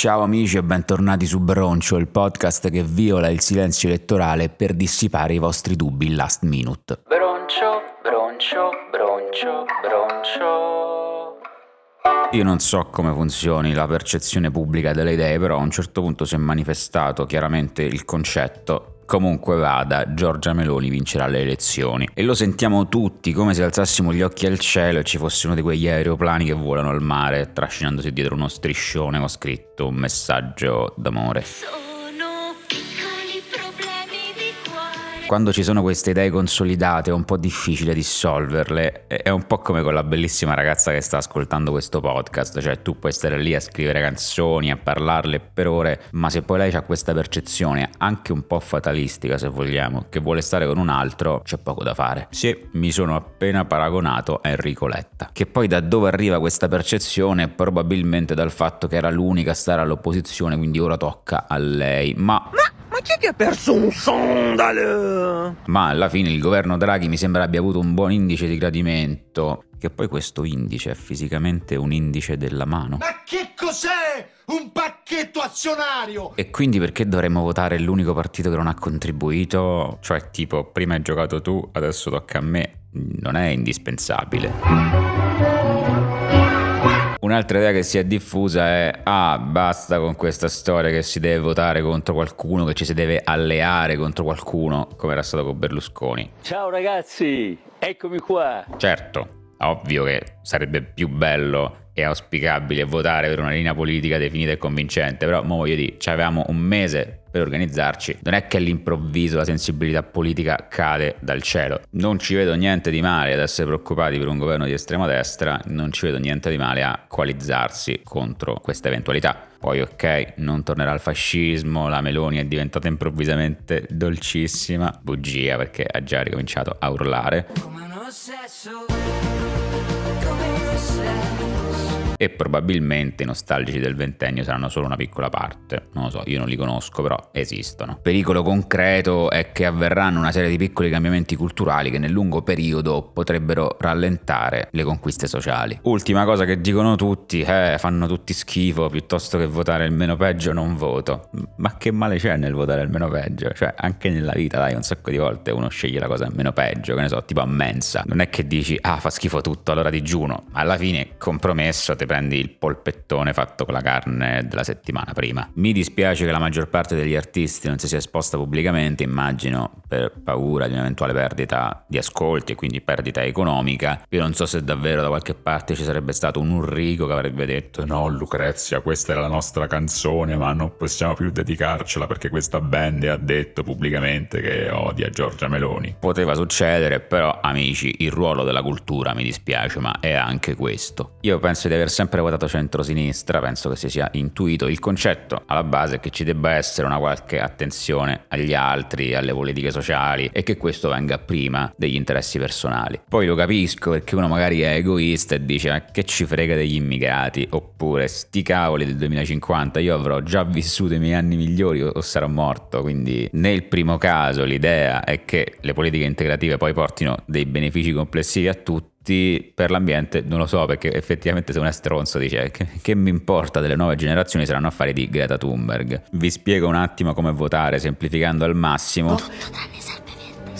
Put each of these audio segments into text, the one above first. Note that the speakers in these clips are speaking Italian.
Ciao amici e bentornati su Broncio, il podcast che viola il silenzio elettorale per dissipare i vostri dubbi last minute. Broncio, broncio, broncio, broncio. Io non so come funzioni la percezione pubblica delle idee, però a un certo punto si è manifestato chiaramente il concetto Comunque vada, Giorgia Meloni vincerà le elezioni. E lo sentiamo tutti come se alzassimo gli occhi al cielo e ci fosse uno di quegli aeroplani che volano al mare, trascinandosi dietro uno striscione con scritto un messaggio d'amore. Quando ci sono queste idee consolidate è un po' difficile dissolverle. È un po' come con la bellissima ragazza che sta ascoltando questo podcast, cioè tu puoi stare lì a scrivere canzoni, a parlarle per ore, ma se poi lei ha questa percezione, anche un po' fatalistica se vogliamo, che vuole stare con un altro, c'è poco da fare. Sì, mi sono appena paragonato a Enrico Letta. Che poi da dove arriva questa percezione? Probabilmente dal fatto che era l'unica a stare all'opposizione, quindi ora tocca a lei. Ma... ma chi è che ha perso un sandalo? Ma alla fine il governo Draghi mi sembra abbia avuto un buon indice di gradimento. Che poi questo indice è fisicamente un indice della mano. Ma che cos'è un pacchetto azionario? E quindi perché dovremmo votare l'unico partito che non ha contribuito? Cioè tipo, prima hai giocato tu, adesso tocca a me. Non è indispensabile. Un'altra idea che si è diffusa è ah basta con questa storia che si deve votare contro qualcuno, che ci si deve alleare contro qualcuno, come era stato con Berlusconi. Ciao ragazzi, eccomi qua. Certo, ovvio che sarebbe più bello e auspicabile votare per una linea politica definita e convincente, però mo voglio dire, avevamo un mese per organizzarci, non è che all'improvviso la sensibilità politica cade dal cielo. Non ci vedo niente di male ad essere preoccupati per un governo di estrema destra, non ci vedo niente di male a coalizzarsi contro questa eventualità. Poi ok, non tornerà il fascismo, la Meloni è diventata improvvisamente dolcissima, bugia perché ha già ricominciato a urlare. Come un ossesso e probabilmente i nostalgici del ventennio saranno solo una piccola parte. Non lo so, io non li conosco, però esistono. Pericolo concreto è che avverranno una serie di piccoli cambiamenti culturali che nel lungo periodo potrebbero rallentare le conquiste sociali. Ultima cosa che dicono tutti, eh, fanno tutti schifo, piuttosto che votare il meno peggio non voto. Ma che male c'è nel votare il meno peggio? Cioè, anche nella vita, dai, un sacco di volte uno sceglie la cosa meno peggio, che ne so, tipo a mensa. Non è che dici, ah, fa schifo tutto, allora digiuno. Alla fine, compromesso, te prendi il polpettone fatto con la carne della settimana prima. Mi dispiace che la maggior parte degli artisti non si sia esposta pubblicamente, immagino per paura di un'eventuale perdita di ascolti e quindi perdita economica. Io non so se davvero da qualche parte ci sarebbe stato un Urrico che avrebbe detto no Lucrezia, questa era la nostra canzone ma non possiamo più dedicarcela perché questa band ha detto pubblicamente che odia Giorgia Meloni. Poteva succedere, però amici, il ruolo della cultura mi dispiace, ma è anche questo. Io penso di aver sempre votato centro-sinistra, penso che si sia intuito il concetto. Alla base che ci debba essere una qualche attenzione agli altri, alle politiche sociali e che questo venga prima degli interessi personali. Poi lo capisco perché uno magari è egoista e dice ma che ci frega degli immigrati? Oppure sti cavoli del 2050 io avrò già vissuto i miei anni migliori o sarò morto, quindi nel primo caso l'idea è che le politiche integrative poi portino dei benefici complessivi a tutti per l'ambiente non lo so perché effettivamente se uno è stronzo dice che, che, mi importa delle nuove generazioni saranno affari di Greta Thunberg. Vi spiego un attimo come votare semplificando al massimo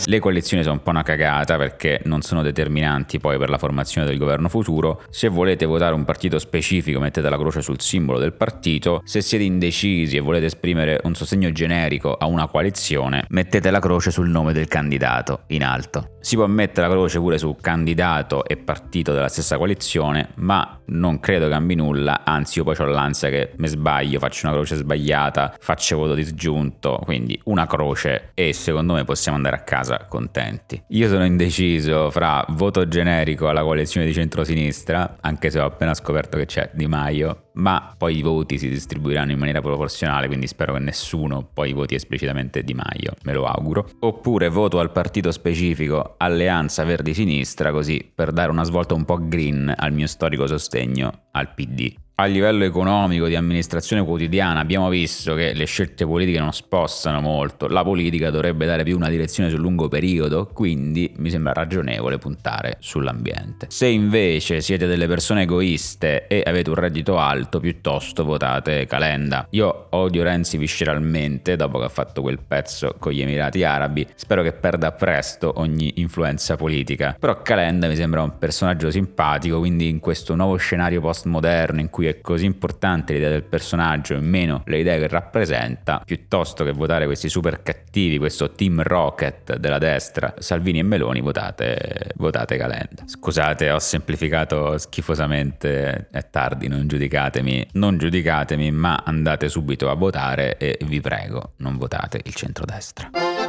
le coalizioni sono un po' una cagata perché non sono determinanti poi per la formazione del governo futuro. Se volete votare un partito specifico mettete la croce sul simbolo del partito. Se siete indecisi e volete esprimere un sostegno generico a una coalizione, mettete la croce sul nome del candidato in alto. Si può mettere la croce pure su candidato e partito della stessa coalizione, ma non credo cambi nulla, anzi io poi ho l'ansia che mi sbaglio, faccio una croce sbagliata, faccio voto disgiunto, quindi una croce e secondo me possiamo andare a casa casa contenti. Io sono indeciso fra voto generico alla coalizione di centrosinistra, anche se ho appena scoperto che c'è Di Maio, ma poi i voti si distribuiranno in maniera proporzionale, quindi spero che nessuno poi voti esplicitamente Di Maio, me lo auguro. Oppure voto al partito specifico Alleanza Verdi Sinistra, così per dare una svolta un po' green al mio storico sostegno al PD. A livello economico, di amministrazione quotidiana, abbiamo visto che le scelte politiche non spostano molto, la politica dovrebbe dare più una direzione sul lungo periodo, quindi mi sembra ragionevole puntare sull'ambiente. Se invece siete delle persone egoiste e avete un reddito alto, piuttosto votate Calenda. Io odio Renzi visceralmente dopo che ha fatto quel pezzo con gli Emirati Arabi, spero che perda presto ogni influenza politica, però Calenda mi sembra un personaggio simpatico, quindi in questo nuovo scenario postmoderno in cui è così importante l'idea del personaggio e meno le idee che rappresenta, piuttosto che votare questi super cattivi, questo team rocket della destra, Salvini e Meloni, votate, votate Calenda. Scusate, ho semplificato schifosamente, è tardi, non giudicatemi, non giudicatemi, ma andate subito a votare e vi prego, non votate il centrodestra.